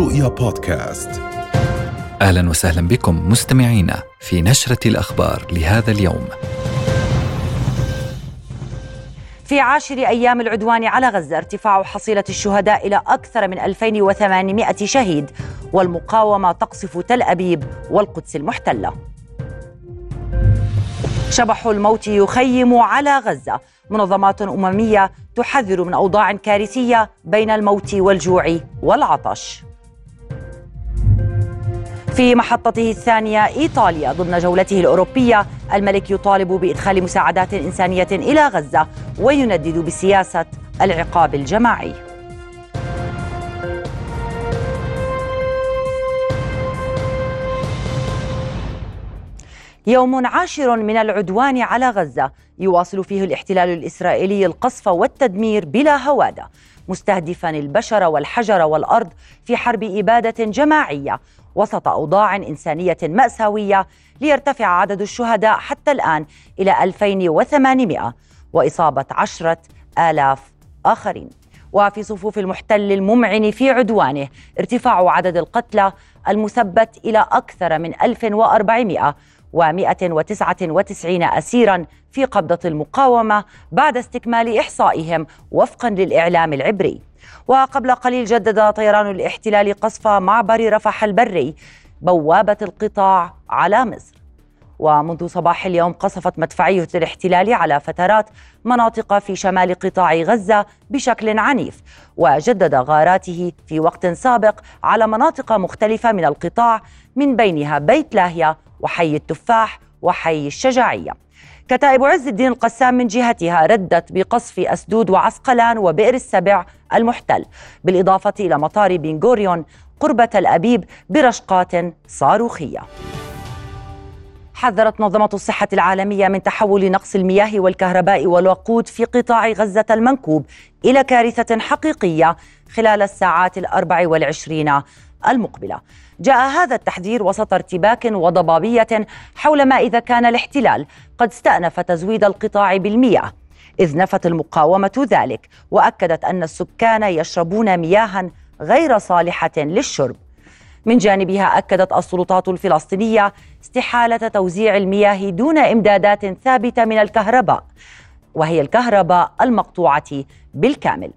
رؤيا بودكاست أهلا وسهلا بكم مستمعينا في نشرة الأخبار لهذا اليوم. في عاشر أيام العدوان على غزة ارتفاع حصيلة الشهداء إلى أكثر من 2800 شهيد والمقاومة تقصف تل أبيب والقدس المحتلة. شبح الموت يخيم على غزة، منظمات أممية تحذر من أوضاع كارثية بين الموت والجوع والعطش. في محطته الثانية إيطاليا ضمن جولته الأوروبية. الملك يطالب بإدخال مساعدات إنسانية إلى غزة ويندد بسياسة العقاب الجماعي. يوم عاشر من العدوان على غزة يواصل فيه الاحتلال الإسرائيلي القصف والتدمير بلا هوادة مستهدفا البشر والحجر والأرض في حرب إبادة جماعية وسط أوضاع إنسانية مأساوية ليرتفع عدد الشهداء حتى الآن إلى 2800 وإصابة عشرة آلاف آخرين. وفي صفوف المحتل الممعن في عدوانه ارتفاع عدد القتلى المثبت إلى أكثر من 1400 و199 أسيرا في قبضة المقاومة بعد استكمال إحصائهم وفقا للإعلام العبري. وقبل قليل جدد طيران الاحتلال قصف معبر رفح البري بوابة القطاع على مصر. ومنذ صباح اليوم قصفت مدفعية الاحتلال على فترات مناطق في شمال قطاع غزة بشكل عنيف وجدد غاراته في وقت سابق على مناطق مختلفة من القطاع من بينها بيت لاهيا وحي التفاح وحي الشجاعية. كتائب عز الدين القسام من جهتها ردت بقصف أسدود وعسقلان وبئر السبع المحتل بالإضافة إلى مطار بنغوريون قرب تل أبيب برشقات صاروخية. حذرت منظمة الصحة العالمية من تحول نقص المياه والكهرباء والوقود في قطاع غزة المنكوب إلى كارثة حقيقية خلال الساعات الأربع والعشرين المقبلة. جاء هذا التحذير وسط ارتباك وضبابية حول ما إذا كان الاحتلال قد استأنف تزويد القطاع بالمياه. إذ نفت المقاومة ذلك وأكدت أن السكان يشربون مياها غير صالحة للشرب. من جانبها أكدت السلطات الفلسطينية استحالة توزيع المياه دون إمدادات ثابتة من الكهرباء وهي الكهرباء المقطوعة بالكامل.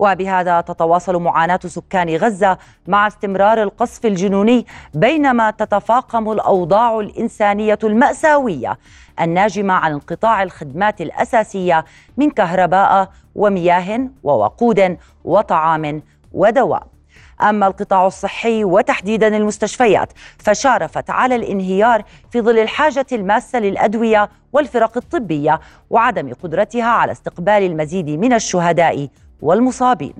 وبهذا تتواصل معاناة سكان غزة مع استمرار القصف الجنوني بينما تتفاقم الأوضاع الإنسانية المأساوية الناجمة عن انقطاع الخدمات الأساسية من كهرباء ومياه ووقود وطعام ودواء. أما القطاع الصحي وتحديدا المستشفيات فشارفت على الانهيار في ظل الحاجة الماسة للأدوية والفرق الطبية وعدم قدرتها على استقبال المزيد من الشهداء والمصابين.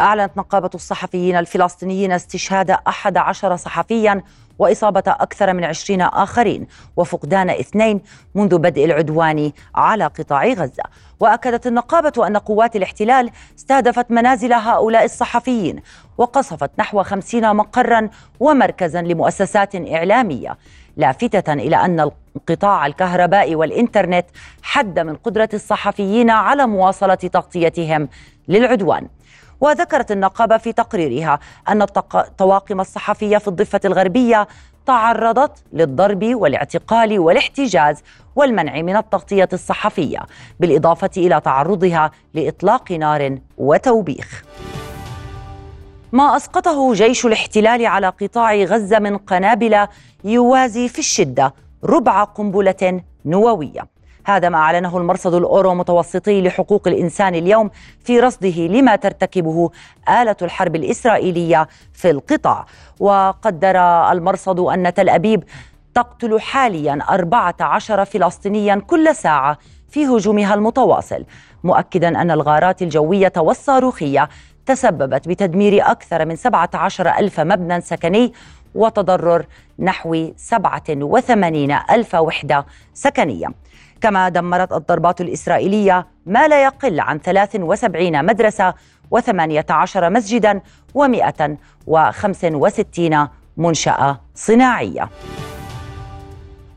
أعلنت نقابة الصحفيين الفلسطينيين استشهاد أحد عشر صحفيا وإصابة أكثر من عشرين آخرين وفقدان اثنين منذ بدء العدوان على قطاع غزة. وأكدت النقابة أن قوات الاحتلال استهدفت منازل هؤلاء الصحفيين وقصفت نحو خمسين مقرا ومركزا لمؤسسات إعلامية. لافتة إلى أن انقطاع الكهرباء والإنترنت حد من قدرة الصحفيين على مواصلة تغطيتهم للعدوان. وذكرت النقابة في تقريرها أن الطواقم الصحفية في الضفة الغربية تعرضت للضرب والاعتقال والاحتجاز والمنع من التغطية الصحفية بالإضافة إلى تعرضها لإطلاق نار وتوبيخ. ما أسقطه جيش الاحتلال على قطاع غزة من قنابل يوازي في الشدة ربع قنبلة نووية. هذا ما أعلنه المرصد الأورو متوسطي لحقوق الإنسان اليوم في رصده لما ترتكبه آلة الحرب الإسرائيلية في القطاع. وقدر المرصد أن تل أبيب تقتل حاليا 14 فلسطينيا كل ساعة في هجومها المتواصل مؤكدا أن الغارات الجوية والصاروخية تسببت بتدمير أكثر من 17 ألف مبنى سكني وتضرر نحو 87 ألف وحدة سكنية. كما دمرت الضربات الإسرائيلية ما لا يقل عن 73 مدرسة و18 مسجدا و165 منشأة صناعية.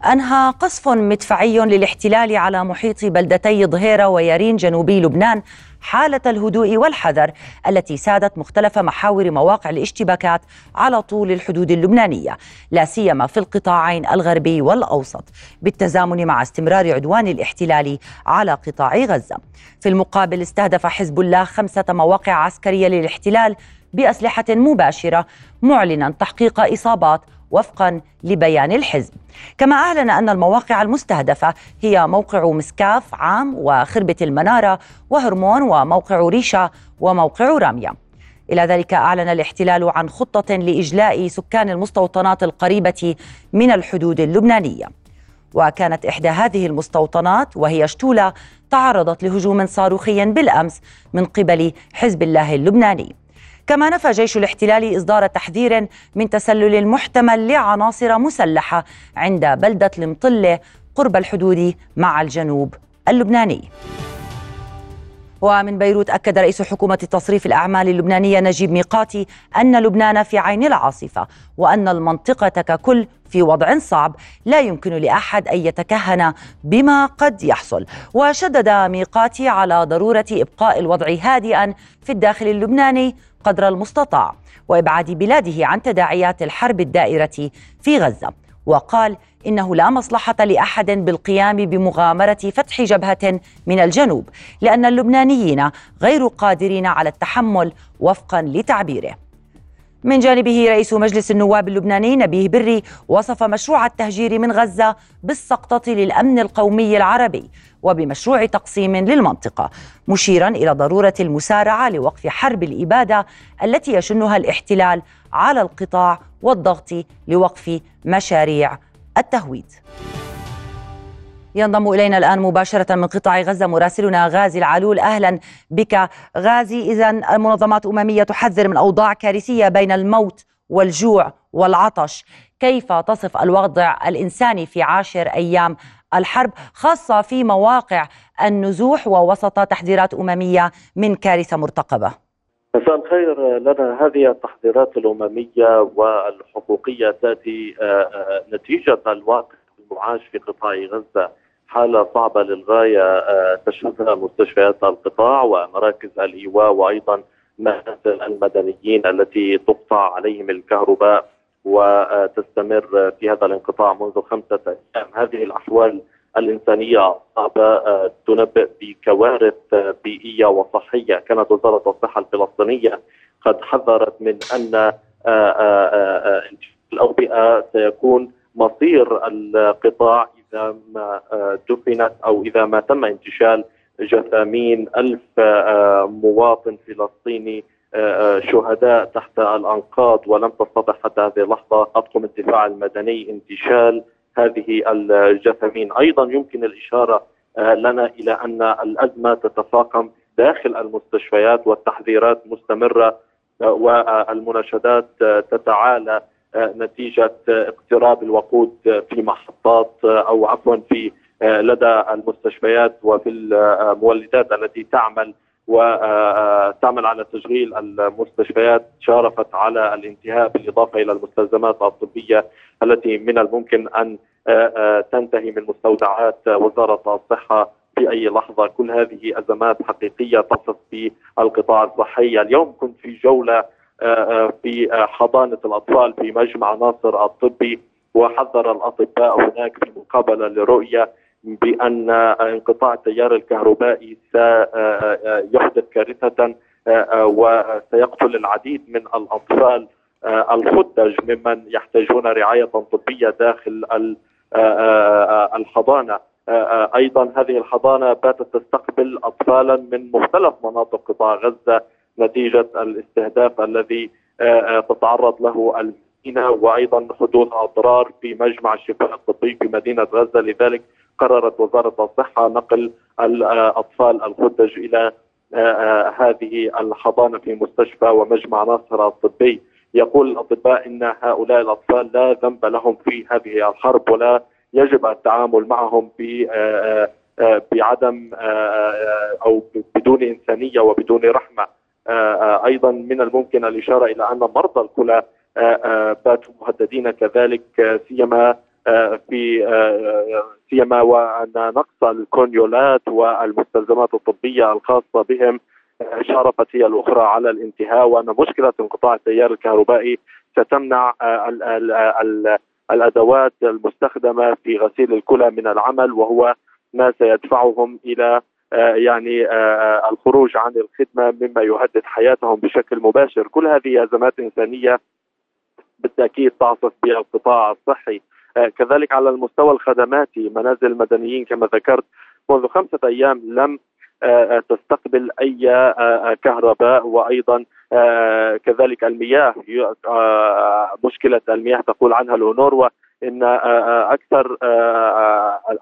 أنهى قصف مدفعي للاحتلال على محيط بلدتي ظهيرة ويارين جنوبي لبنان حالة الهدوء والحذر التي سادت مختلف محاور مواقع الاشتباكات على طول الحدود اللبنانية لا سيما في القطاعين الغربي والأوسط بالتزامن مع استمرار عدوان الاحتلال على قطاع غزة. في المقابل استهدف حزب الله خمسة مواقع عسكرية للاحتلال بأسلحة مباشرة معلنا تحقيق إصابات وفقا لبيان الحزب. كما أعلن أن المواقع المستهدفة هي موقع مسكاف عام وخربة المنارة وهرمون وموقع ريشة وموقع رامية. إلى ذلك أعلن الاحتلال عن خطة لإجلاء سكان المستوطنات القريبة من الحدود اللبنانية. وكانت إحدى هذه المستوطنات وهي شتولة تعرضت لهجوم صاروخي بالأمس من قبل حزب الله اللبناني. كما نفى جيش الاحتلال إصدار تحذير من تسلل محتمل لعناصر مسلحة عند بلدة المطلة قرب الحدود مع الجنوب اللبناني. ومن بيروت أكد رئيس حكومة تصريف الأعمال اللبنانية نجيب ميقاتي أن لبنان في عين العاصفة وأن المنطقة ككل في وضع صعب لا يمكن لأحد أن يتكهن بما قد يحصل. وشدد ميقاتي على ضرورة إبقاء الوضع هادئا في الداخل اللبناني قدر المستطاع وإبعاد بلاده عن تداعيات الحرب الدائرة في غزة. وقال إنه لا مصلحة لأحد بالقيام بمغامرة فتح جبهة من الجنوب لأن اللبنانيين غير قادرين على التحمل وفقا لتعبيره. من جانبه رئيس مجلس النواب اللبناني نبيه بري وصف مشروع التهجير من غزة بالسقطة للأمن القومي العربي وبمشروع تقسيم للمنطقة مشيرا إلى ضرورة المسارعة لوقف حرب الإبادة التي يشنها الاحتلال على القطاع والضغط لوقف مشاريع التهويد ينضم إلينا الآن مباشرة من قطاع غزة مراسلنا غازي العلول. أهلا بك غازي. اذا المنظمات الامميه تحذر من أوضاع كارثية بين الموت والجوع والعطش. كيف تصف الوضع الإنساني في عاشر أيام الحرب خاصة في مواقع النزوح ووسط تحذيرات أممية من كارثة مرتقبة؟ مساء الخير. لنا هذه التحذيرات الأممية والحقوقية تأتي آه، آه، نتيجة الواقع المعاش في قطاع غزة. حالة صعبة للغاية آه، تشهدها مستشفيات القطاع ومراكز الإيواء وأيضا منازل المدنيين التي تقطع عليهم الكهرباء وتستمر في هذا الانقطاع منذ خمسة أيام. هذه الأحوال الإنسانية صعبة آه، تنبئ بكوارث آه، بيئية وصحية كانت وزارة الصحة الفلسطينية قد حذرت من أن الأوبئة سيكون مصير القطاع إذا ما آه، دفنت أو إذا ما تم انتشال جثامين ألف آه، مواطن فلسطيني آه، شهداء تحت الأنقاض ولم تستطع حتى هذه اللحظة أطقم الدفاع المدني انتشال هذه الجثامين. أيضا يمكن الإشارة لنا إلى أن الأزمة تتفاقم داخل المستشفيات والتحذيرات مستمرة والمناشدات تتعالى نتيجة اقتراب الوقود في محطات أو عفوا في لدى المستشفيات وفي المولدات التي تعمل وتعمل على تشغيل المستشفيات شارفت على الانتهاء بالإضافة إلى المستلزمات الطبية التي من الممكن أن تنتهي من مستودعات وزارة الصحة في أي لحظة، كل هذه ازمات حقيقية تصف في القطاع الصحي، اليوم كنت في جولة في حضانة الأطفال في مجمع ناصر الطبي وحذر الأطباء هناك في مقابلة لرؤية بأن انقطاع التيار الكهربائي سيحدث كارثة وسيقتل العديد من الأطفال الخدج ممن يحتاجون رعاية طبية داخل الحضانة. أيضا هذه الحضانة باتت تستقبل اطفالا من مختلف مناطق قطاع غزة نتيجة الاستهداف الذي آه، آه، تتعرض له المدينة وأيضا حدوث أضرار في مجمع الشفاء الطبي في مدينة غزة. لذلك قررت وزارة الصحة نقل الأطفال الخدج إلى آه، هذه الحضانة في مستشفى ومجمع ناصر الطبي. يقول الأطباء إن هؤلاء الأطفال لا ذنب لهم في هذه الحرب ولا يجب التعامل معهم ب بعدم أو بدون إنسانية وبدون رحمة. آه، آه، أيضا من الممكن الإشارة إلى أن مرضى الكلى آه، باتوا مهددين كذلك سيما في سيما وأن نقص الكونيولات والمستلزمات الطبية الخاصة بهم شارفت هي الأخرى على الانتهاء وأن مشكلة انقطاع التيار الكهربائي ستمنع ال ال ال الأدوات المستخدمة في غسيل الكلى من العمل وهو ما سيدفعهم إلى يعني الخروج عن الخدمة مما يهدد حياتهم بشكل مباشر، كل هذه أزمات إنسانية بالتأكيد تعصف بها القطاع الصحي، كذلك على المستوى الخدماتي منازل المدنيين كما ذكرت منذ خمسة أيام لم تستقبل أي كهرباء وأيضا كذلك المياه مشكلة المياه تقول عنها الأونروا ان أكثر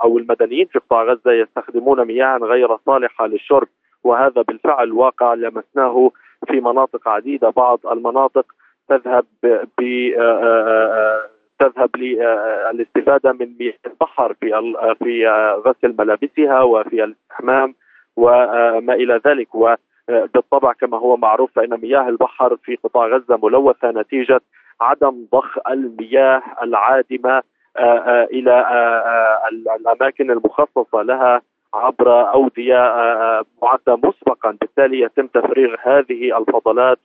أو المدنيين في قطاع غزة يستخدمون مياه غير صالحة للشرب وهذا بالفعل واقع لمسناه في مناطق عديدة. بعض المناطق تذهب ب تذهب للاستفاده من مياه البحر في في غسل ملابسها وفي الاستحمام وما إلى ذلك. وبالطبع كما هو معروف فإن مياه البحر في قطاع غزة ملوثة نتيجة عدم ضخ المياه العادمة إلى الأماكن المخصصة لها عبر أودية معدة مسبقا. بالتالي يتم تفريغ هذه الفضلات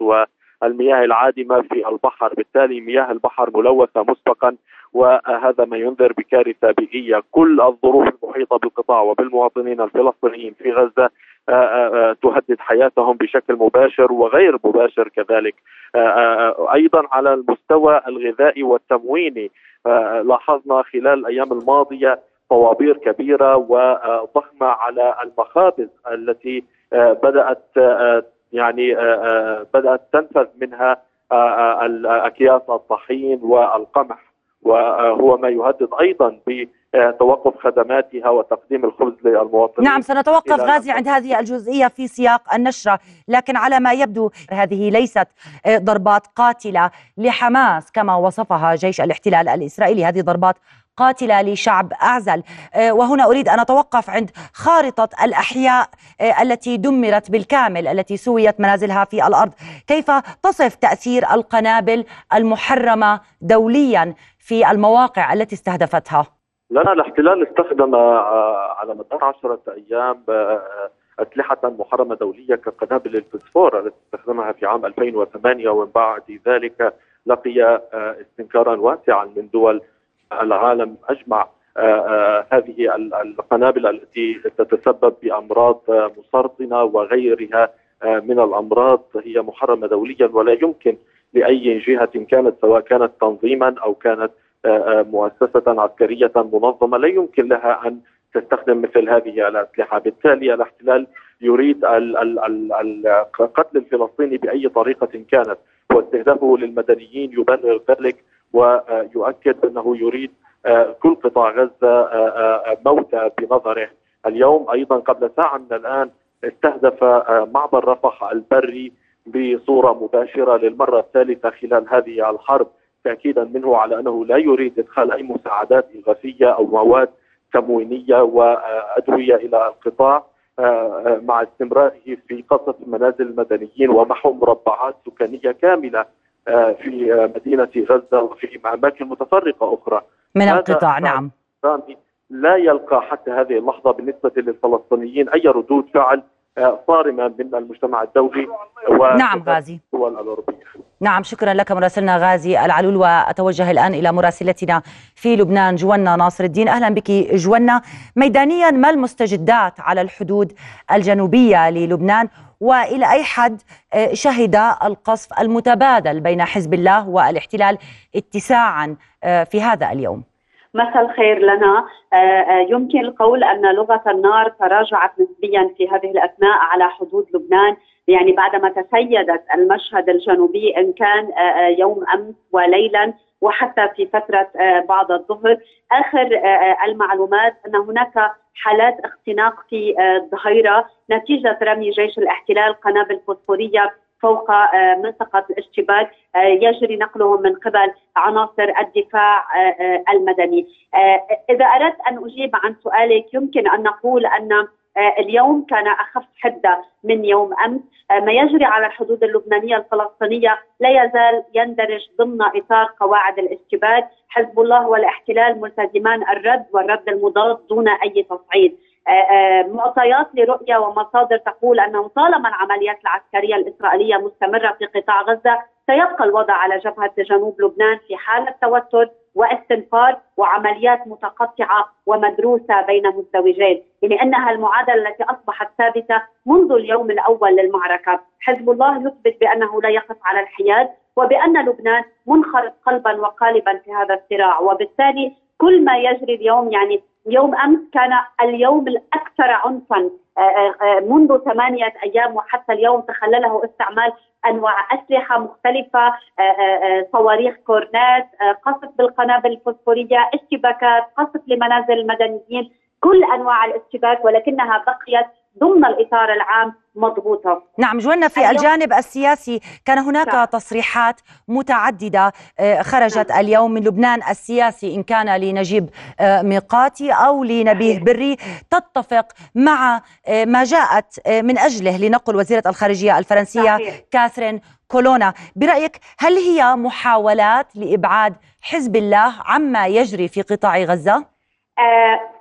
والمياه العادمه في البحر. بالتالي مياه البحر ملوثة مسبقا وهذا ما ينذر بكارثة بيئيه كل الظروف المحيطة بالقطاع وبالمواطنين الفلسطينيين في غزة تهدد حياتهم بشكل مباشر وغير مباشر كذلك. أيضا على المستوى الغذائي والتمويني. لاحظنا خلال الأيام الماضية طوابير كبيرة وضخمة على المخابز التي بدأت يعني بدأت تنفذ منها أكياس الطحين والقمح وهو ما يهدد أيضا بتوقف خدماتها وتقديم الخبز للمواطنين. نعم سنتوقف غازي عند هذه الجزئية في سياق النشرة لكن على ما يبدو هذه ليست ضربات قاتلة لحماس كما وصفها جيش الاحتلال الإسرائيلي. هذه ضربات قاتلة لشعب أعزل. وهنا أريد أن أتوقف عند خارطة الأحياء التي دمرت بالكامل التي سويت منازلها في الأرض. كيف تصف تأثير القنابل المحرمة دوليا في المواقع التي استهدفتها؟ لنا الاحتلال استخدم على مدار عشرة أيام أسلحة محرمة دولية كقنابل الفسفور التي استخدمها في عام 2008 ومن بعد ذلك لقي استنكارا واسعا من دول العالم أجمع هذه القنابل التي تتسبب بأمراض مسرطنة وغيرها من الأمراض هي محرمة دوليا ولا يمكن لأي جهة كانت سواء كانت تنظيما أو كانت مؤسسة عسكرية منظمة لا يمكن لها أن تستخدم مثل هذه الأسلحة، بالتالي الاحتلال يريد القتل الفلسطيني بأي طريقة كانت واستهدافه للمدنيين يبرر ذلك ويؤكد أنه يريد كل قطاع غزة موتى بنظره. اليوم أيضا قبل ساعة من الآن استهدف معبر رفح البري بصورة مباشرة للمرة الثالثة خلال هذه الحرب تاكيدا منه على أنه لا يريد إدخال أي مساعدات إغاثية أو مواد تموينية وأدوية إلى القطاع مع استمراره في قصف منازل المدنيين ومحو مربعات سكانية كاملة في مدينة غزة وفي أماكن متفرقة أخرى. من القطاع نعم. لا يلقى حتى هذه اللحظة بالنسبة للفلسطينيين أي ردود فعل صارمة من المجتمع الدولي نعم غازي. الدول الأوروبية. نعم شكرا لك مراسلنا غازي العلول وأتوجه الآن إلى مراسلتنا في لبنان جوانا ناصر الدين. أهلا بك جوانا ميدانيا ما المستجدات على الحدود الجنوبية للبنان؟ وإلى أي حد شهد القصف المتبادل بين حزب الله والاحتلال اتساعا في هذا اليوم. مساء الخير لنا. يمكن القول أن لغة النار تراجعت نسبيا في هذه الأثناء على حدود لبنان. يعني بعدما تسيدت المشهد الجنوبي إن كان يوم أمس وليلا وحتى في فترة بعد الظهر. آخر المعلومات أن هناك حالات اختناق في الظهيرة. نتيجة رمي جيش الاحتلال قنابل فوسفورية فوق منطقة الاشتباك. يجري نقلهم من قبل عناصر الدفاع المدني. إذا أردت أن أجيب عن سؤالك يمكن أن نقول أن اليوم كان أخف حدة من يوم أمس. ما يجري على الحدود اللبنانية الفلسطينية لا يزال يندرج ضمن إطار قواعد الاشتباك، حزب الله والاحتلال ملتزمان الرد والرد المضاد دون أي تصعيد. معطيات لرؤية ومصادر تقول أنه طالما العمليات العسكرية الإسرائيلية مستمرة في قطاع غزة سيبقى الوضع على جبهة جنوب لبنان في حالة توتر. واستنفار وعمليات متقطعة ومدروسة بين مزدوجين، يعني أنها المعادلة التي أصبحت ثابتة منذ اليوم الأول للمعركة، حزب الله يثبت بأنه لا يقف على الحياد وبأن لبنان منخرط قلبا وقالبا في هذا الصراع، وبالتالي كل ما يجري اليوم يعني يوم أمس كان اليوم الأكثر عنفا آه، آه، آه، منذ ثمانية أيام وحتى اليوم تخلله استعمال أنواع أسلحة مختلفة صواريخ كورنات قصف بالقنابل الفوسفورية اشتباكات قصف لمنازل المدنيين كل أنواع الاشتباك ولكنها بقيت ضمن الإطار العام مضبوطة نعم جوانا في الجانب السياسي كان هناك نعم. تصريحات متعددة آه، خرجت نعم. اليوم من لبنان السياسي إن كان لنجيب آه، ميقاتي أو لنبيه بري تتفق مع آه، ما جاءت من أجله لنقل وزيرة الخارجية الفرنسية صحيح. كاثرين كولونا برأيك هل هي محاولات لإبعاد حزب الله عما يجري في قطاع غزة آه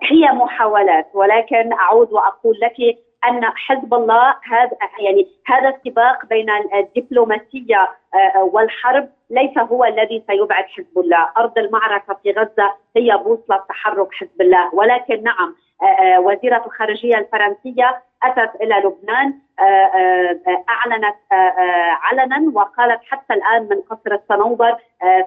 هي محاولات ولكن أعود وأقول لك أن حزب الله هذا يعني هذا السباق بين الدبلوماسية آه، والحرب ليس هو الذي سيبعد حزب الله، أرض المعركة في غزة هي بوصلة تحرك حزب الله، ولكن نعم آه، آه، وزيرة الخارجية الفرنسية أتت إلى لبنان آه، أعلنت علنا وقالت حتى الآن من قصر الصنوبر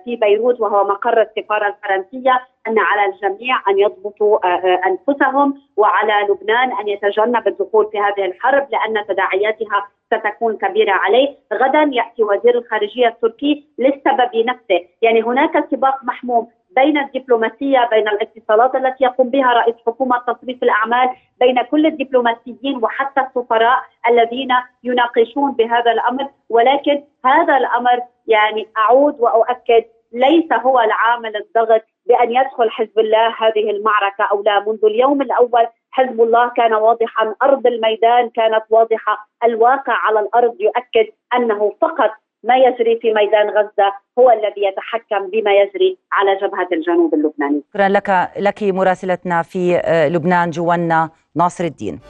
في بيروت وهو مقر السفارة الفرنسية أن على الجميع أن يضبطوا أنفسهم وعلى لبنان أن يتجنب الدخول في هذه الحرب لأن تداعياتها ستكون كبيرة عليه، غدا يأتي وزير الخارجية التركي للسبب نفسه، يعني هناك سباق محموم. بين الدبلوماسية بين الاتصالات التي يقوم بها رئيس حكومة تصريف الأعمال بين كل الدبلوماسيين وحتى السفراء الذين يناقشون بهذا الأمر. ولكن هذا الأمر يعني أعود وأؤكد ليس هو العامل الضغط بأن يدخل حزب الله هذه المعركة أو لا. منذ اليوم الأول حزب الله كان واضحا أرض الميدان كانت واضحة الواقع على الأرض يؤكد أنه فقط ما يجري في ميدان غزة هو الذي يتحكم بما يجري على جبهة الجنوب اللبناني. شكرا لك لك مراسلتنا في آه، لبنان جوانا ناصر الدين.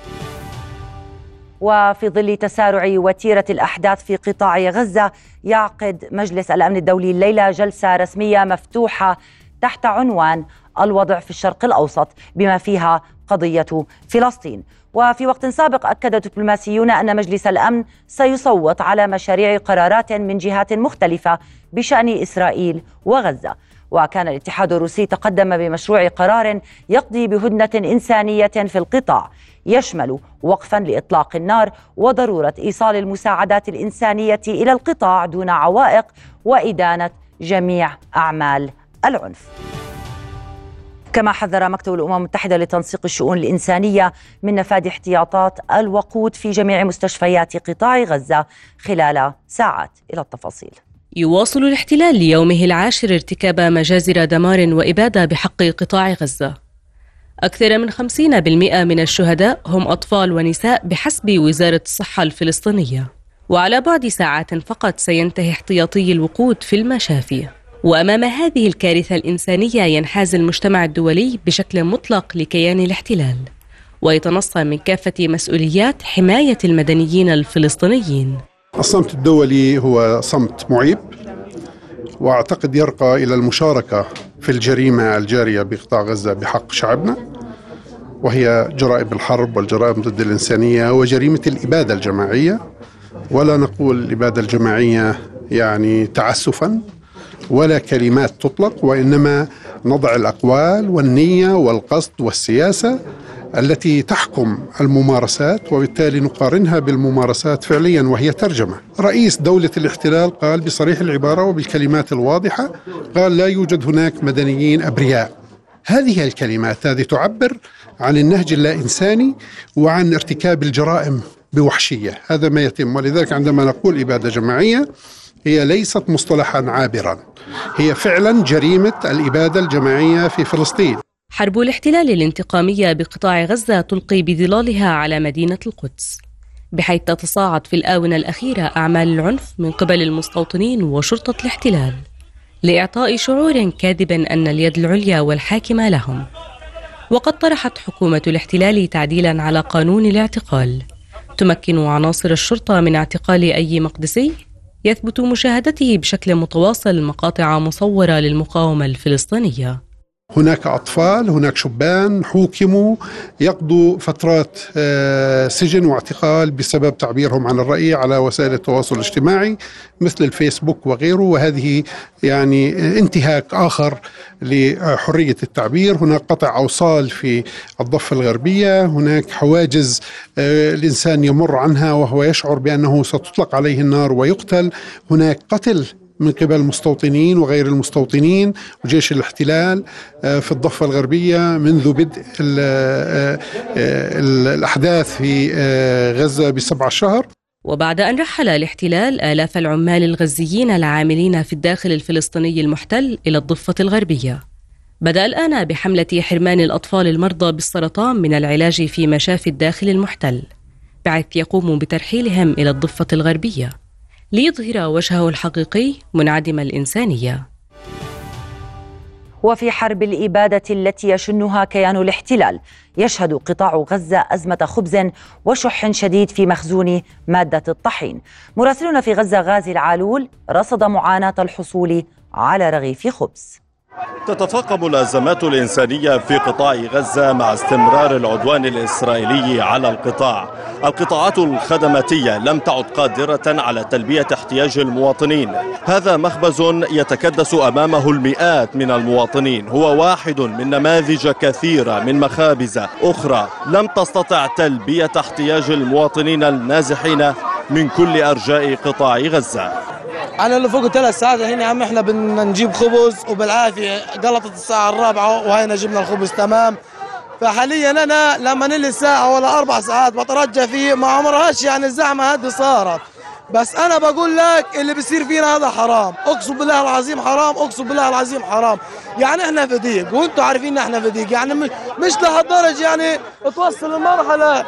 وفي ظل تسارع وتيرة الأحداث في قطاع غزة يعقد مجلس الأمن الدولي الليلة جلسة رسمية مفتوحة تحت عنوان الوضع في الشرق الأوسط بما فيها قضية فلسطين. وفي وقت سابق أكد دبلوماسيون أن مجلس الأمن سيصوت على مشاريع قرارات من جهات مختلفة بشأن إسرائيل وغزة. وكان الاتحاد الروسي تقدم بمشروع قرار يقضي بهدنة إنسانية في القطاع يشمل وقفا لإطلاق النار وضرورة إيصال المساعدات الإنسانية إلى القطاع دون عوائق وإدانة جميع أعمال العنف. كما حذر مكتب الأمم المتحدة لتنسيق الشؤون الإنسانية من نفاذ احتياطات الوقود في جميع مستشفيات قطاع غزة خلال ساعات إلى التفاصيل. يواصل الاحتلال ليومه العاشر ارتكاب مجازر دمار وإبادة بحق قطاع غزة. أكثر من 50% من الشهداء هم أطفال ونساء بحسب وزارة الصحة الفلسطينية. وعلى بعد ساعات فقط سينتهي احتياطي الوقود في المشافي. وأمام هذه الكارثة الإنسانية ينحاز المجتمع الدولي بشكل مطلق لكيان الاحتلال ويتنصى من كافة مسؤوليات حماية المدنيين الفلسطينيين. الصمت الدولي هو صمت معيب وأعتقد يرقى إلى المشاركة في الجريمة الجارية بقطاع غزة بحق شعبنا وهي جرائم الحرب والجرائم ضد الإنسانية وجريمة الإبادة الجماعية. ولا نقول الإبادة الجماعية يعني تعسفا ولا كلمات تطلق وإنما نضع الأقوال والنية والقصد والسياسة التي تحكم الممارسات وبالتالي نقارنها بالممارسات فعليا وهي ترجمة. رئيس دولة الاحتلال قال بصريح العبارة وبالكلمات الواضحة قال لا يوجد هناك مدنيين أبرياء. هذه الكلمات هذه تعبر عن النهج اللا انساني وعن ارتكاب الجرائم بوحشية، هذا ما يتم ولذلك عندما نقول إبادة جماعية هي ليست مصطلحا عابرا. هي فعلا جريمة الإبادة الجماعية في فلسطين. حرب الاحتلال الانتقامية بقطاع غزة تلقي بظلالها على مدينة القدس. بحيث تتصاعد في الآونة الأخيرة أعمال العنف من قبل المستوطنين وشرطة الاحتلال لإعطاء شعور كاذب أن اليد العليا والحاكمة لهم. وقد طرحت حكومة الاحتلال تعديلا على قانون الاعتقال. تمكن عناصر الشرطة من اعتقال أي مقدسي يثبت مشاهدته بشكل متواصل مقاطع مصورة للمقاومة الفلسطينية. هناك أطفال هناك شبان حوكموا يقضوا فترات آه، سجن واعتقال بسبب تعبيرهم عن الرأي على وسائل التواصل الاجتماعي مثل الفيسبوك وغيره وهذه يعني انتهاك آخر لحرية التعبير. هناك قطع أوصال في الضفة الغربية هناك حواجز آه، الإنسان يمر عنها وهو يشعر بأنه ستطلق عليه النار ويقتل. هناك قتل من قبل المستوطنين وغير المستوطنين وجيش الاحتلال آه، في الضفة الغربية منذ بدء آه، آه، الأحداث في غزة بسبع شهر. وبعد أن رحل الاحتلال آلاف العمال الغزيين العاملين في الداخل الفلسطيني المحتل إلى الضفة الغربية. بدأ الآن بحملة حرمان الأطفال المرضى بالسرطان من العلاج في مشافي الداخل المحتل بعث يقوم بترحيلهم إلى الضفة الغربية. ليظهر وجهه الحقيقي منعدم الإنسانية. وفي حرب الإبادة التي يشنها كيان الاحتلال يشهد قطاع غزة أزمة خبز وشح شديد في مخزون مادة الطحين. مراسلنا في غزة غازي العالول رصد معاناة الحصول على رغيف خبز. تتفاقم الأزمات الإنسانية في قطاع غزة مع استمرار العدوان الإسرائيلي على القطاع. القطاعات الخدماتية لم تعد قادرة على تلبية احتياج المواطنين. هذا مخبز يتكدس أمامه المئات من المواطنين. هو واحد من نماذج كثيرة من مخابز أخرى. لم تستطع تلبية احتياج المواطنين النازحين من كل أرجاء قطاع غزة. أنا اللي فوق ثلاث ساعات هنا عم إحنا بدنا نجيب خبز وبالعافية قلطت الساعة الرابعة وهينا جبنا الخبز تمام؟ فحاليا أنا لما نلي ساعه ولا أربع ساعات بترجى فيه ما عمرهاش يعني الزحمة هذه صارت. بس أنا بقول لك اللي بيصير فينا هذا حرام. أقسم بالله العظيم حرام أقسم بالله العظيم حرام. يعني إحنا في ضيق وأنتم عارفين إحنا في ضيق. يعني مش لهالدرجة يعني توصل المرحله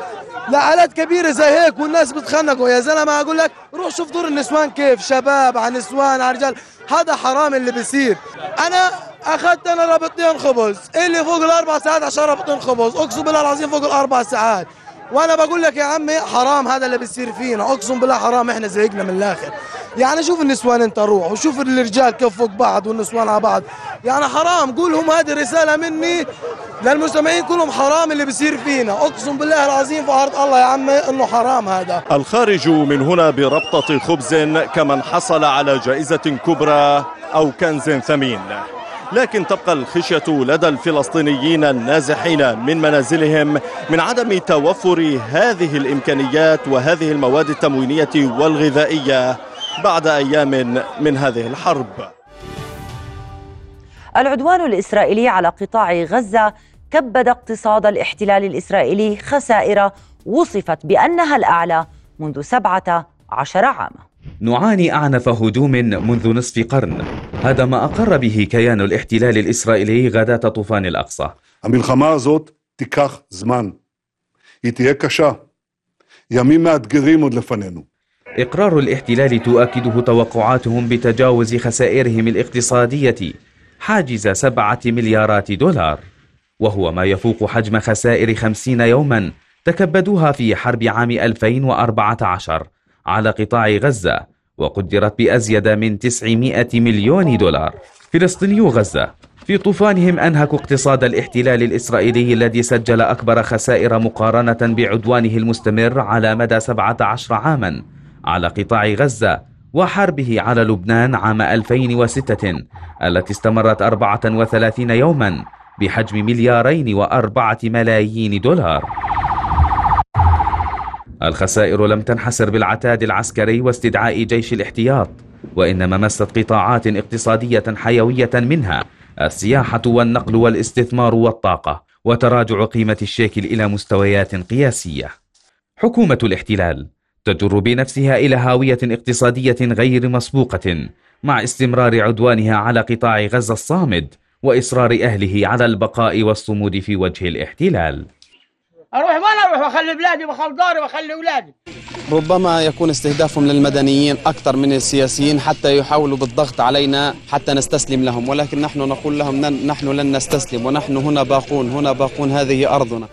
لعائلات كبيرة زي هيك والناس بتخنقوا. يا زلمة أقول لك روح شوف دور النسوان كيف. شباب على نسوان على رجال. هذا حرام اللي بيصير. أنا أخذت أنا ربطتين خبز. اللي فوق الأربع ساعات عشان ربطين خبز. أقسم بالله العظيم فوق الأربع ساعات. وأنا بقول لك يا عمي حرام هذا اللي بيصير فينا. أقسم بالله حرام إحنا زهقنا من الآخر. يعني شوف النسوان أنت روح وشوف الرجال كيف فوق بعض والنسوان على بعض. يعني حرام قولهم هذه رسالة مني للمستمعين كلهم حرام اللي بيصير فينا. أقسم بالله العظيم في ارض الله يا عمي إنه حرام هذا. الخارج من هنا بربطة خبز كمن حصل على جائزة كبرى أو كنز ثمين. لكن تبقى الخشية لدى الفلسطينيين النازحين من منازلهم من عدم توفر هذه الإمكانيات وهذه المواد التموينية والغذائية بعد أيام من هذه الحرب. العدوان الإسرائيلي على قطاع غزة كبد اقتصاد الاحتلال الإسرائيلي خسائر وصفت بأنها الأعلى منذ سبعة عشر عاما. نعاني أعنف هجوم منذ نصف قرن هذا ما أقر به كيان الاحتلال الإسرائيلي غداة طوفان الأقصى המלחמה הזאת תיקח זמן. היא תהיה קשה. ימים מאתגרים עוד לפנינו. إقرار الاحتلال تؤكده توقعاتهم بتجاوز خسائرهم الاقتصادية حاجز سبعة مليارات دولار وهو ما يفوق حجم خسائر خمسين يوما تكبدوها في حرب عام 2014 على قطاع غزة وقدرت بأزيد من 900 مليون دولار. فلسطينيو غزة في طوفانهم أنهكوا اقتصاد الاحتلال الإسرائيلي الذي سجل أكبر خسائر مقارنة بعدوانه المستمر على مدى 17 عاما على قطاع غزة وحربه على لبنان عام 2006 التي استمرت 34 يوما بحجم مليارين وأربعة ملايين دولار. الخسائر لم تنحسر بالعتاد العسكري واستدعاء جيش الاحتياط وإنما مست قطاعات اقتصادية حيوية منها السياحة والنقل والاستثمار والطاقة وتراجع قيمة الشيكل إلى مستويات قياسية. حكومة الاحتلال تجر بنفسها إلى هاوية اقتصادية غير مسبوقة مع استمرار عدوانها على قطاع غزة الصامد وإصرار أهله على البقاء والصمود في وجه الاحتلال. أروح وين أروح واخلي بلادي واخلي داري واخلي أولادي. ربما يكون استهدافهم للمدنيين أكثر من السياسيين حتى يحاولوا بالضغط علينا حتى نستسلم لهم ولكن نحن نقول لهم نحن لن نستسلم ونحن هنا باقون هنا باقون هذه أرضنا.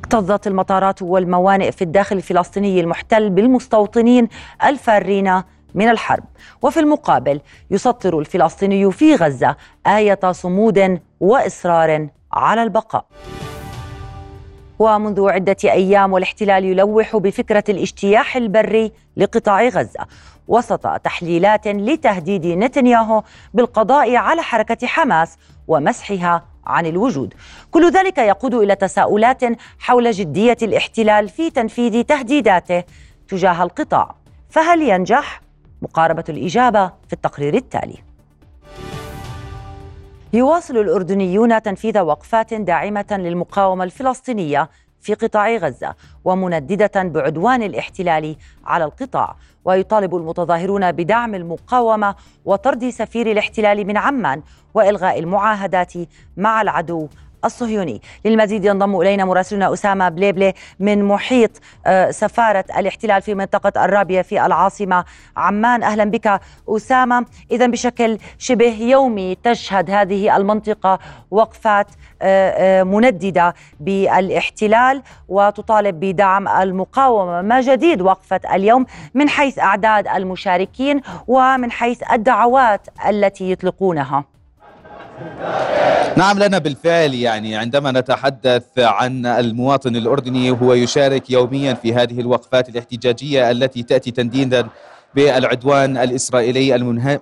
اكتظت المطارات والموانئ في الداخل الفلسطيني المحتل بالمستوطنين الفارين من الحرب. وفي المقابل يسطر الفلسطيني في غزة آية صمود وإصرار على البقاء. ومنذ عدة أيام والاحتلال يلوح بفكرة الاجتياح البري لقطاع غزة وسط تحليلات لتهديد نتنياهو بالقضاء على حركة حماس ومسحها عن الوجود. كل ذلك يقود إلى تساؤلات حول جدية الاحتلال في تنفيذ تهديداته تجاه القطاع. فهل ينجح؟ مقاربة الإجابة في التقرير التالي. يواصل الأردنيون تنفيذ وقفات داعمة للمقاومة الفلسطينية في قطاع غزة ومنددة بعدوان الاحتلال على القطاع. ويطالب المتظاهرون بدعم المقاومة وطرد سفير الاحتلال من عمان وإلغاء المعاهدات مع العدو الصهيوني. للمزيد ينضم إلينا مراسلنا أسامة بليبلي من محيط آه، سفارة الاحتلال في منطقة الرابية في العاصمة عمان. أهلا بك أسامة. إذا بشكل شبه يومي تشهد هذه المنطقة وقفات آه، آه، منددة بالاحتلال وتطالب بدعم المقاومة. ما جديد وقفة اليوم من حيث أعداد المشاركين ومن حيث الدعوات التي يطلقونها. نعم لنا بالفعل. يعني عندما نتحدث عن المواطن الأردني هو يشارك يوميا في هذه الوقفات الاحتجاجية التي تأتي تنديدا بالعدوان الإسرائيلي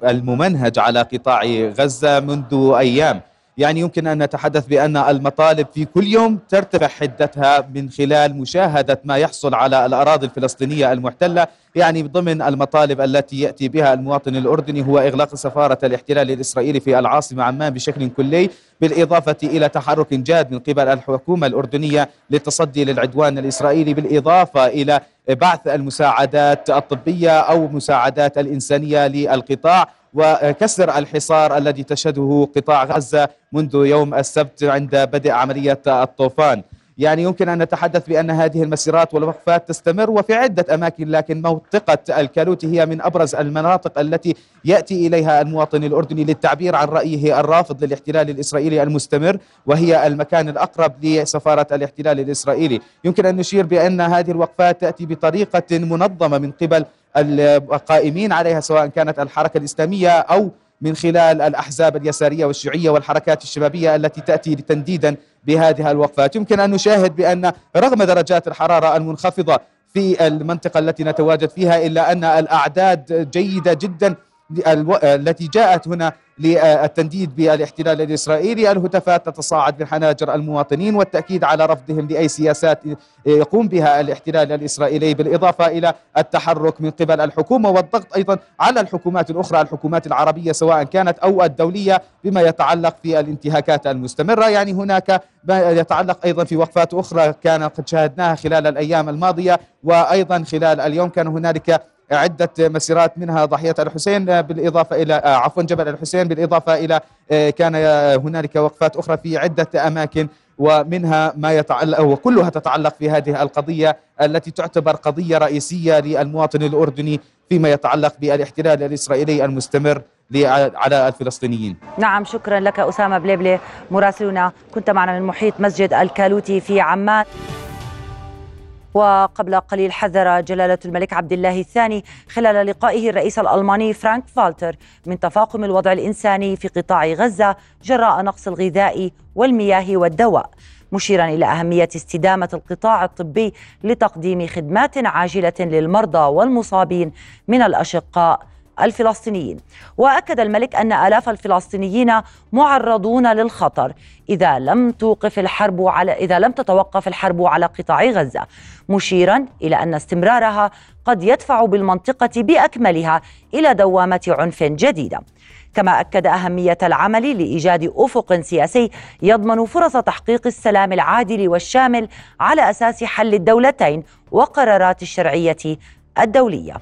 الممنهج على قطاع غزة منذ أيام. يعني يمكن أن نتحدث بأن المطالب في كل يوم ترتفع حدتها من خلال مشاهدة ما يحصل على الأراضي الفلسطينية المحتلة. يعني ضمن المطالب التي يأتي بها المواطن الأردني هو إغلاق سفارة الاحتلال الإسرائيلي في العاصمة عمان بشكل كلي بالإضافة إلى تحرك جاد من قبل الحكومة الأردنية للتصدي للعدوان الإسرائيلي بالإضافة إلى بعث المساعدات الطبية أو مساعدات الإنسانية للقطاع. وكسر الحصار الذي تشهده قطاع غزة منذ يوم السبت عند بدء عملية الطوفان. يعني يمكن أن نتحدث بأن هذه المسيرات والوقفات تستمر وفي عدة أماكن لكن منطقة الكالوتي هي من أبرز المناطق التي يأتي إليها المواطن الأردني للتعبير عن رأيه الرافض للاحتلال الإسرائيلي المستمر وهي المكان الأقرب لسفارة الاحتلال الإسرائيلي. يمكن أن نشير بأن هذه الوقفات تأتي بطريقة منظمة من قبل القائمين عليها سواء كانت الحركة الإسلامية أو من خلال الأحزاب اليسارية والشيوعية والحركات الشبابية التي تأتي تنديدا بهذه الوقفات. يمكن أن نشاهد بأن رغم درجات الحرارة المنخفضة في المنطقة التي نتواجد فيها إلا أن الأعداد جيدة جدا التي جاءت هنا للتنديد بالاحتلال الإسرائيلي. الهتافات تتصاعد من حناجر المواطنين والتأكيد على رفضهم لأي سياسات يقوم بها الاحتلال الإسرائيلي بالإضافة إلى التحرك من قبل الحكومة والضغط أيضا على الحكومات الأخرى الحكومات العربية سواء كانت أو الدولية بما يتعلق في الانتهاكات المستمرة. يعني هناك ما يتعلق أيضا في وقفات أخرى كان قد شاهدناها خلال الأيام الماضية وأيضا خلال اليوم كان هنالك عدة مسيرات منها ضحية الحسين بالإضافة إلى آه، عفوا جبل الحسين بالإضافة إلى آه، كان هنالك وقفات أخرى في عدة أماكن ومنها ما يتعلق وكلها تتعلق في هذه القضية التي تعتبر قضية رئيسية للمواطن الأردني فيما يتعلق بالاحتلال الإسرائيلي المستمر على الفلسطينيين. نعم شكرا لك أسامة بليبلي مراسلنا. كنت معنا من محيط مسجد الكالوتي في عمان. وقبل قليل حذر جلالة الملك عبد الله الثاني خلال لقائه الرئيس الألماني فرانك فالتر من تفاقم الوضع الإنساني في قطاع غزة جراء نقص الغذاء والمياه والدواء مشيرا إلى أهمية استدامة القطاع الطبي لتقديم خدمات عاجلة للمرضى والمصابين من الأشقاء الفلسطينيين. وأكد الملك أن آلاف الفلسطينيين معرضون للخطر إذا لم توقف الحرب على إذا لم تتوقف الحرب على قطاع غزة مشيرا إلى أن استمرارها قد يدفع بالمنطقة بأكملها إلى دوامة عنف جديدة. كما أكد أهمية العمل لإيجاد أفق سياسي يضمن فرص تحقيق السلام العادل والشامل على أساس حل الدولتين وقرارات الشرعية الدولية.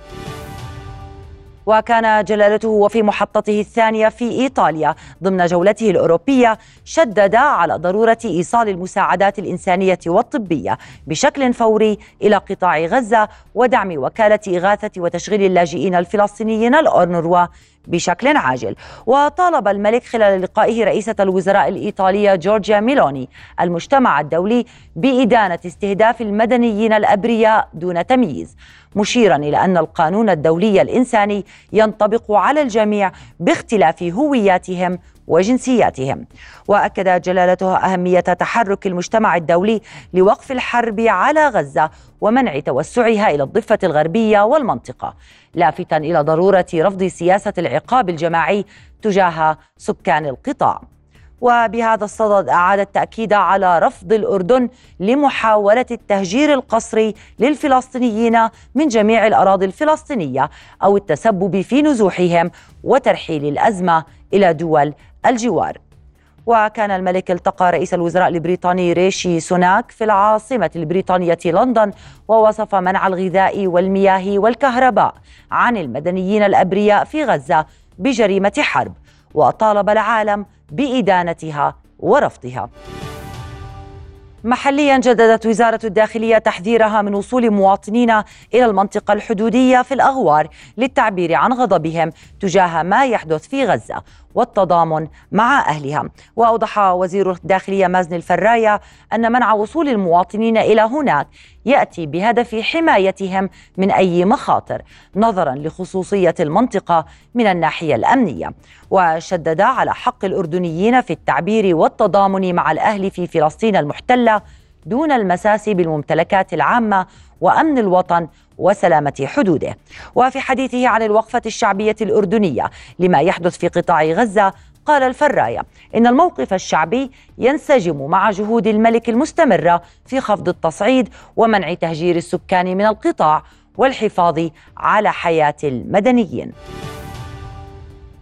وكان جلالته وفي محطته الثانية في إيطاليا ضمن جولته الأوروبية شدد على ضرورة إيصال المساعدات الإنسانية والطبية بشكل فوري إلى قطاع غزة ودعم وكالة إغاثة وتشغيل اللاجئين الفلسطينيين الأورنروا بشكل عاجل. وطالب الملك خلال لقائه رئيسة الوزراء الإيطالية جورجيا ميلوني المجتمع الدولي بإدانة استهداف المدنيين الأبرياء دون تمييز مشيرا إلى أن القانون الدولي الإنساني ينطبق على الجميع باختلاف هوياتهم وجنسياتهم. وأكد جلالته أهمية تحرك المجتمع الدولي لوقف الحرب على غزة ومنع توسعها إلى الضفة الغربية والمنطقة لافتا إلى ضرورة رفض سياسة العقاب الجماعي تجاه سكان القطاع. وبهذا الصدد أعاد التأكيد على رفض الأردن لمحاولة التهجير القسري للفلسطينيين من جميع الأراضي الفلسطينية أو التسبب في نزوحهم وترحيل الأزمة إلى دول الجوار. وكان الملك التقى رئيس الوزراء البريطاني ريشي سوناك في العاصمة البريطانية لندن ووصف منع الغذاء والمياه والكهرباء عن المدنيين الأبرياء في غزة بجريمة حرب وطالب العالم بإدانتها ورفضها. محليا جددت وزارة الداخلية تحذيرها من وصول مواطنين إلى المنطقة الحدودية في الأغوار للتعبير عن غضبهم تجاه ما يحدث في غزة. والتضامن مع أهلها. وأوضح وزير الداخلية مازن الفراية أن منع وصول المواطنين إلى هناك يأتي بهدف حمايتهم من أي مخاطر نظرا لخصوصية المنطقة من الناحية الأمنية. وشدد على حق الأردنيين في التعبير والتضامن مع الأهل في فلسطين المحتلة دون المساس بالممتلكات العامة وأمن الوطن وسلامة حدوده. وفي حديثه عن الوقفة الشعبية الأردنية لما يحدث في قطاع غزة قال الفراية إن الموقف الشعبي ينسجم مع جهود الملك المستمره في خفض التصعيد ومنع تهجير السكان من القطاع والحفاظ على حياة المدنيين.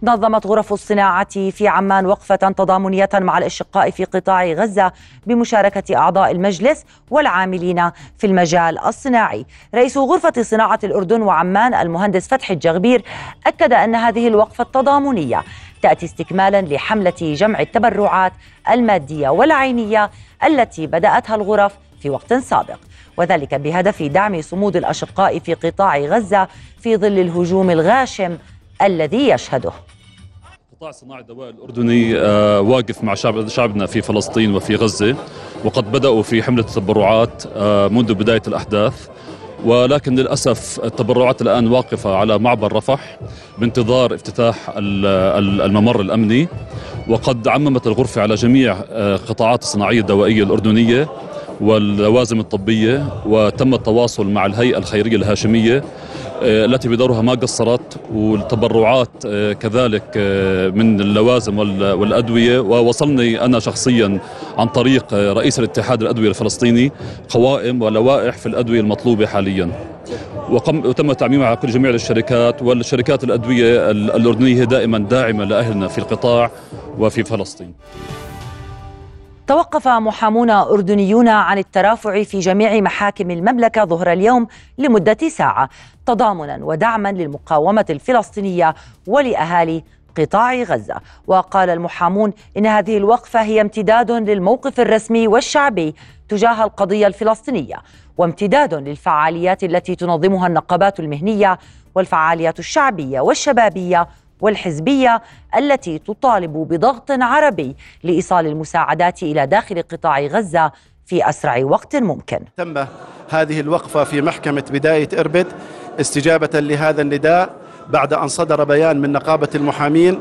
نظمت غرف الصناعة في عمان وقفة تضامنية مع الأشقاء في قطاع غزة بمشاركة أعضاء المجلس والعاملين في المجال الصناعي. رئيس غرفة صناعة الأردن وعمان المهندس فتحي الجغبير أكد أن هذه الوقفة التضامنية تأتي استكمالا لحملة جمع التبرعات المادية والعينية التي بدأتها الغرف في وقت سابق وذلك بهدف دعم صمود الأشقاء في قطاع غزة في ظل الهجوم الغاشم الذي يشهده. قطاع صناعة الدواء الأردني آه، واقف مع شعب شعبنا في فلسطين وفي غزة وقد بدأوا في حملة التبرعات آه، منذ بداية الأحداث. ولكن للأسف التبرعات الآن واقفة على معبر رفح بانتظار افتتاح الممر الأمني. وقد عممت الغرفة على جميع آه، قطاعات الصناعية الدوائية الأردنية واللوازم الطبية وتم التواصل مع الهيئة الخيرية الهاشمية التي بدورها ما قصرت والتبرعات آه، كذلك آه، من اللوازم والأدوية. ووصلني أنا شخصيا عن طريق رئيس الاتحاد الأدوية الفلسطيني قوائم ولوائح في الأدوية المطلوبة حاليا. وقم وتم تعميمها على كل جميع الشركات والشركات الأدوية الأردنية دائما داعمة لأهلنا في القطاع وفي فلسطين. توقف محامون أردنيون عن الترافع في جميع محاكم المملكة ظهر اليوم لمدة ساعة تضامنا ودعما للمقاومة الفلسطينية ولأهالي قطاع غزة. وقال المحامون إن هذه الوقفة هي امتداد للموقف الرسمي والشعبي تجاه القضية الفلسطينية وامتداد للفعاليات التي تنظمها النقابات المهنية والفعاليات الشعبية والشبابية والحزبية التي تطالب بضغط عربي لإيصال المساعدات إلى داخل قطاع غزة في أسرع وقت ممكن. تم هذه الوقفة في محكمة بداية إربد استجابة لهذا النداء بعد أن صدر بيان من نقابة المحامين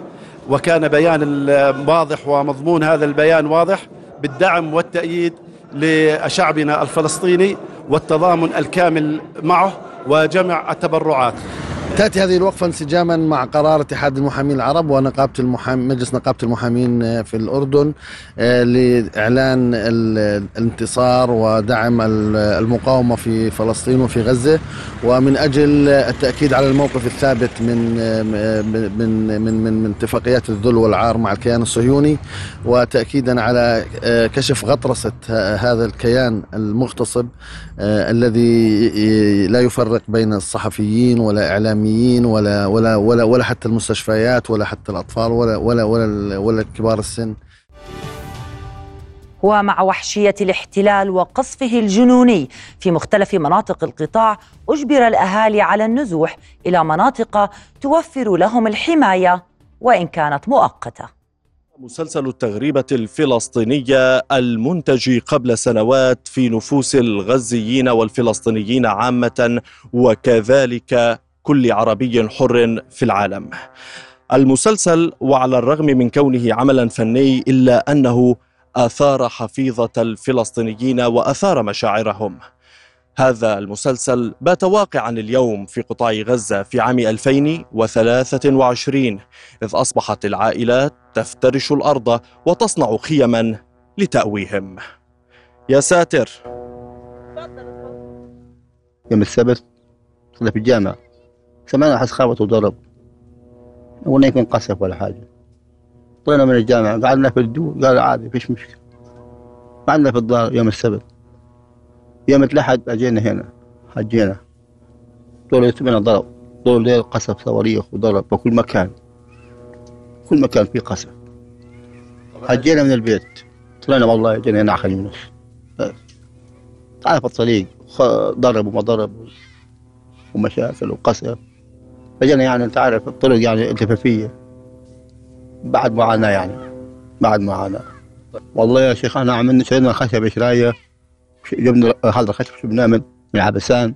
وكان بيان واضح ومضمون هذا البيان واضح بالدعم والتأييد لشعبنا الفلسطيني والتضامن الكامل معه وجمع التبرعات تأتي هذه الوقفة انسجاما مع قرار اتحاد المحامين العرب ونقابة المحامين مجلس نقابة المحامين آه، في الأردن آه، لإعلان الانتصار ودعم المقاومة في فلسطين وفي غزة. ومن أجل التأكيد على الموقف الثابت من آه، من من من, من اتفاقيات الذل والعار مع الكيان الصهيوني وتأكيدا على كشف غطرسة هذا الكيان المغتصب الذي لا يفرق بين الصحفيين ولا المحاميين ولا ولا ولا ولا حتى المستشفيات ولا حتى الأطفال ولا ولا ولا ولا كبار السن. ومع وحشية الاحتلال وقصفه الجنوني في مختلف مناطق القطاع أجبر الأهالي على النزوح إلى مناطق توفر لهم الحماية وإن كانت مؤقتة. مسلسل التغريبة الفلسطينية المنتج قبل سنوات في نفوس الغزيين والفلسطينيين عامة وكذلك كل عربي حر في العالم. المسلسل وعلى الرغم من كونه عملا فني إلا أنه أثار حفيظة الفلسطينيين وأثار مشاعرهم. هذا المسلسل بات واقعا اليوم في قطاع غزة في عام 2023 إذ أصبحت العائلات تفترش الأرض وتصنع خيما لتأويهم. يا ساتر. يوم السبت كنا في الجامعة سمعنا حس خابط وضرب قلنا يكون قصف ولا حاجة. طلعنا من الجامعة قعدنا في الدور. قال عادي فيش مشكلة. قعدنا في الدار يوم السبت. يوم الأحد أجينا هنا حجينا. طول الأسبوع ضرب. طول الليل قصف صواريخ وضرب في كل مكان. كل مكان فيه قصف حجينا من البيت. طلعنا والله جينا هنا على يونس تعرف الطريق ضرب وما ضرب ومشاكل وقصف فجينا يعني أنت عارف الطرق يعني التفافية بعد معاناة يعني بعد معاناة. والله يا شيخ أنا عملنا شرينا خشب شرايه جبنا هذا الخشب شبناه من من عبسان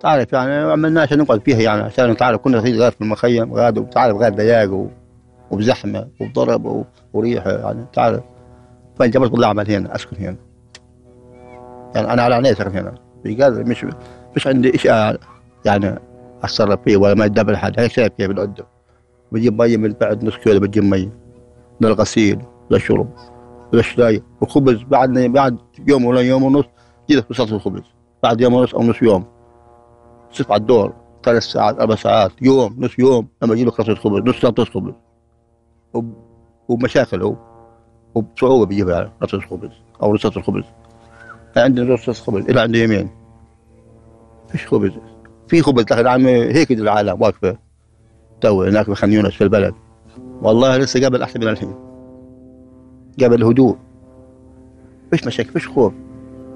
تعرف يعني عملناه عشان نقعد فيها يعني عشان تعرف كنا في المخيم غاد وتعرف غير ضياق وبزحمة وضرب وريحه يعني تعرف فانجبرت بالله أعمل هنا أسكن هنا. يعني أنا على عيني أسكن هنا. مش مش عندي شيء يعني أتصرف فيه ولا ما يدبر حد. هيك شايف كيف القدم بجيب مي من بعد نص كيلو بجيب مي. للغسيل للشرب للشاي وخبز. بعد بعد يوم ولا يوم ونص جيت بسطت الخبز. بعد يوم ونص أو نص يوم. صف على الدور. ثلاث ساعات أربع ساعات يوم نص يوم لما أجيب لك خبز نص رصة خبز وبمشاكل هو وبصعوبة بيجيبها رصة خبز أو رصة الخبز. عندنا رصة خبز إلى عند يمين فيش خبز. في خبز لكن عم هيك العالم واقفة. تو هناك بخان يونس في البلد. والله لسه قبل أحسن من الحين. قبل هدوء فيش مشاكل فيش خوف.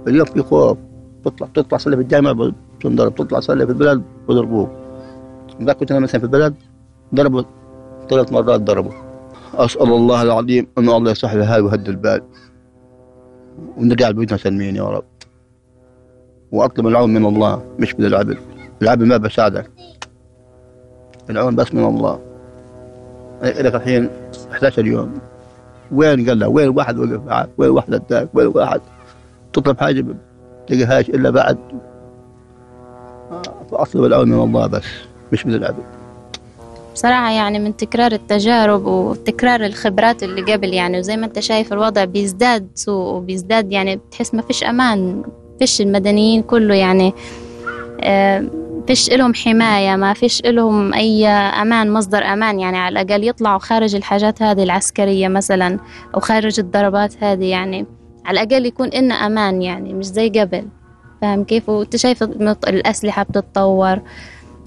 اليوم في خوف. تطلع تطلع صلي في الجامعة تنضرب تطلع صلي في البلد بضربوك ذاك كنت أنا مثلا في البلد ضربوا ثلاث مرات ضربوا. أسأل الله العظيم أن الله يصلح الهاي ويهدي البال. ونرجع بيوتنا سلمين يا رب. وأطلب العون من الله مش من العبد. العبد ما بساعدك. العون بس من الله. لك الحين 11 يوم وين قال له؟ وين واحد وقف معك؟ وين واحد أداك؟ وين واحد؟ تطلب حاجة ما تلقاهاش إلا بعد. فاطلب العون من الله بس مش من العبد. بصراحة يعني من تكرار التجارب وتكرار الخبرات اللي قبل يعني وزي ما انت شايف الوضع بيزداد سوء وبيزداد يعني بتحس ما فيش أمان فيش المدنيين كله يعني آه فيش إلهم حماية ما فيش إلهم أي أمان مصدر أمان يعني على الأقل يطلعوا خارج الحاجات هذه العسكرية مثلا أو خارج الضربات هذه يعني على الأقل يكون إلنا أمان يعني مش زي قبل. فاهم كيف؟ وأنت شايف الأسلحة بتتطور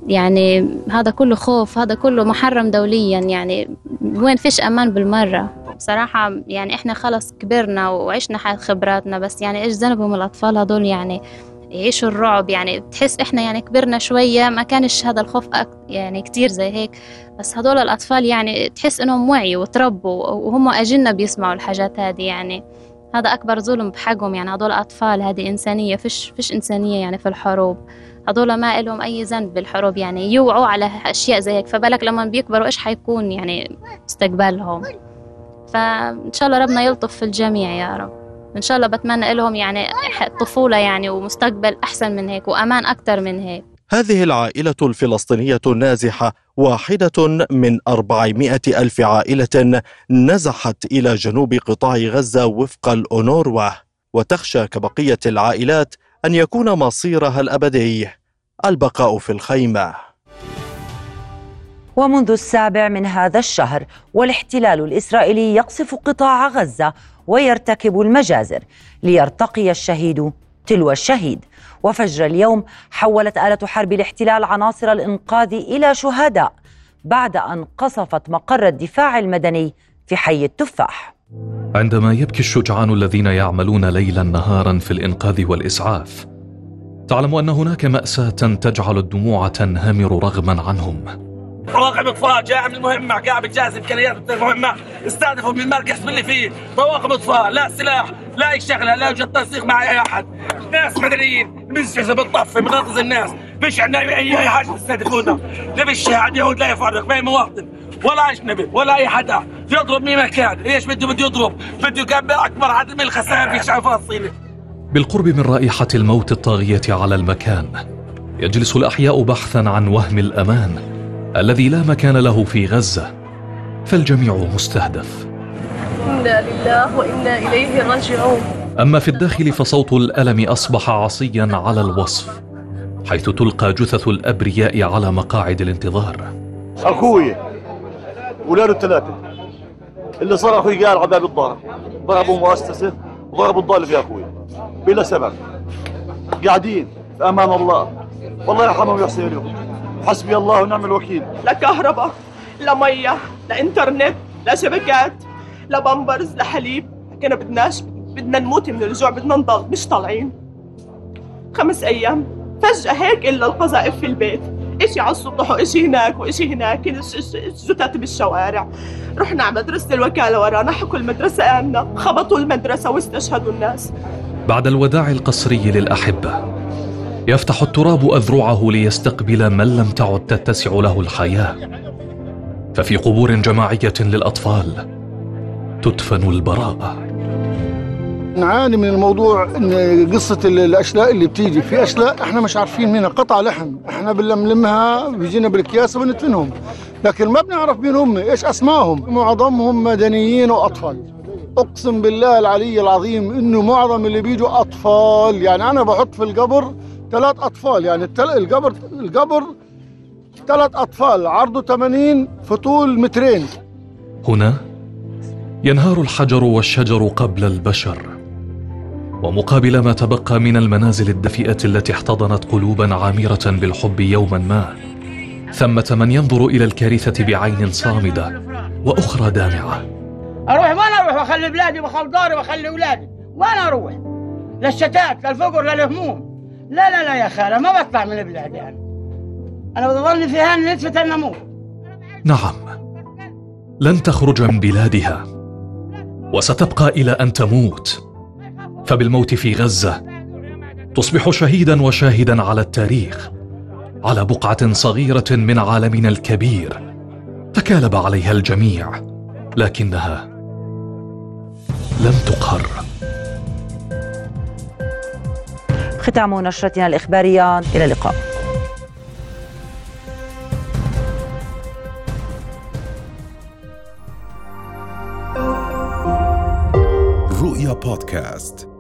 يعني هذا كله خوف هذا كله محرم دوليا يعني وين فيش أمان بالمرة؟ بصراحة يعني إحنا خلص كبرنا وعشنا خبراتنا بس يعني إيش ذنبهم الأطفال هدول يعني يعيشوا الرعب يعني بتحس إحنا يعني كبرنا شوية ما كانش هذا الخوف يعني كتير زي هيك. بس هدول الأطفال يعني تحس إنهم وعي وتربوا وهم أجلنا بيسمعوا الحاجات هذه يعني هذا أكبر ظلم بحقهم يعني هدول أطفال هذه إنسانية فيش فيش إنسانية يعني في الحروب. هدول ما لهم أي ذنب بالحروب يعني يوعوا على أشياء زي هيك فبالك لما بيكبروا إيش حيكون يعني مستقبلهم؟ فإن شاء الله ربنا يلطف في الجميع يا رب. إن شاء الله بتمنى لهم يعني طفولة يعني ومستقبل أحسن من هيك وأمان أكثر من هيك. هذه العائلة الفلسطينية النازحة واحدة من أربعمائة ألف عائلة نزحت إلى جنوب قطاع غزة وفق الأونروا وتخشى كبقية العائلات أن يكون مصيرها الأبدي البقاء في الخيمة. ومنذ السابع من هذا الشهر والاحتلال الإسرائيلي يقصف قطاع غزة ويرتكب المجازر ليرتقي الشهيد تلو الشهيد. وفجر اليوم حولت آلة حرب الاحتلال عناصر الإنقاذ إلى شهداء بعد أن قصفت مقر الدفاع المدني في حي التفاح. عندما يبكي الشجعان الذين يعملون ليلا نهارا في الإنقاذ والإسعاف تعلم أن هناك مأساة تجعل الدموع تنهمر رغما عنهم. طواقم إطفاء جاء من المهمة قاعد بتجهز إمكانيات المهمة استهدفوا من المركز اللي فيه طواقم اطفاء لا سلاح لا أي شغلة لا يوجد تنسيق مع أي أحد. ناس مدنيين بنسجز بنطفي بنغطز الناس فيش عندنا أي حاجة تستهدفونا. نبي الشهاد يهود لا يفرق ما مواطن. ولا اجنبي ولا أي حدا. يضرب مين مكان إيش بده بده يضرب؟ بده يكبر أكبر عدد من الخسائر في شعب فلسطين بالقرب من رائحة الموت الطاغية على المكان يجلس الأحياء بحثا عن وهم الأمان الذي لا مكان له في غزة فالجميع مستهدف. إنا لله وإنا إليه راجعون. أما في الداخل فصوت الألم أصبح عصيا على الوصف حيث تلقى جثث الأبرياء على مقاعد الانتظار. أخوي ولاده الثلاثة. اللي صار أخوي قال على باب الدار ضربوا مؤسسه وضربوا الضال في أخوي. بلا سبب. قاعدين في أمان الله. والله يرحمهم ويحسن اليهم حسبي الله ونعم الوكيل. لا كهرباء لا مية لا إنترنت لا شبكات لا بامبرز لا حليب. كنا بدناش بدنا نموت من الجوع بدنا نضل مش طالعين. خمس أيام. فجأة هيك إلا القذائف في البيت. إشي على السطح وإشي هناك وإشي هناك جثث بالشوارع. رحنا على مدرسة الوكالة ورانا حكوا المدرسة آمنة خبطوا المدرسة واستشهدوا الناس. بعد الوداع القسري للأحبة يفتح التراب أذرعه ليستقبل من لم تعد تتسع له الحياة. ففي قبور جماعية للأطفال تدفن البراءة. نعاني من الموضوع إن قصة الأشلاء اللي بتيجي. في أشلاء إحنا مش عارفين منها قطع لحم. إحنا بنلملمها بيجينا بالأكياس وبندفنهم لكن ما بنعرف مين هم إيش أسمائهم. معظمهم مدنيين وأطفال. أقسم بالله العلي العظيم إنه معظم اللي بيجوا أطفال. يعني أنا بحط في القبر ثلاث أطفال. يعني القبر القبر ثلاث أطفال. عرضه 80 في طول مترين. هنا ينهار الحجر والشجر قبل البشر. ومقابل ما تبقى من المنازل الدفئه التي احتضنت قلوبا عامرة بالحب يوما ما ثمة من ينظر إلى الكارثة بعين صامدة وأخرى دامعة. أروح وين أروح؟ واخلي بلادي واخلي داري واخلي أولادي. وين أروح؟ للشتات للفقر للهموم لا لا لا يا خالة ما بطلع من بلادي أنا. أنا بظل فيها نتفة النمور نعم لن تخرج من بلادها وستبقى إلى أن تموت. فبالموت في غزة تصبح شهيدا وشاهدا على التاريخ على بقعة صغيرة من عالمنا الكبير تكالب عليها الجميع لكنها لم تقهر. ختام نشرتنا الإخبارية إلى اللقاء. رؤيا بودكاست.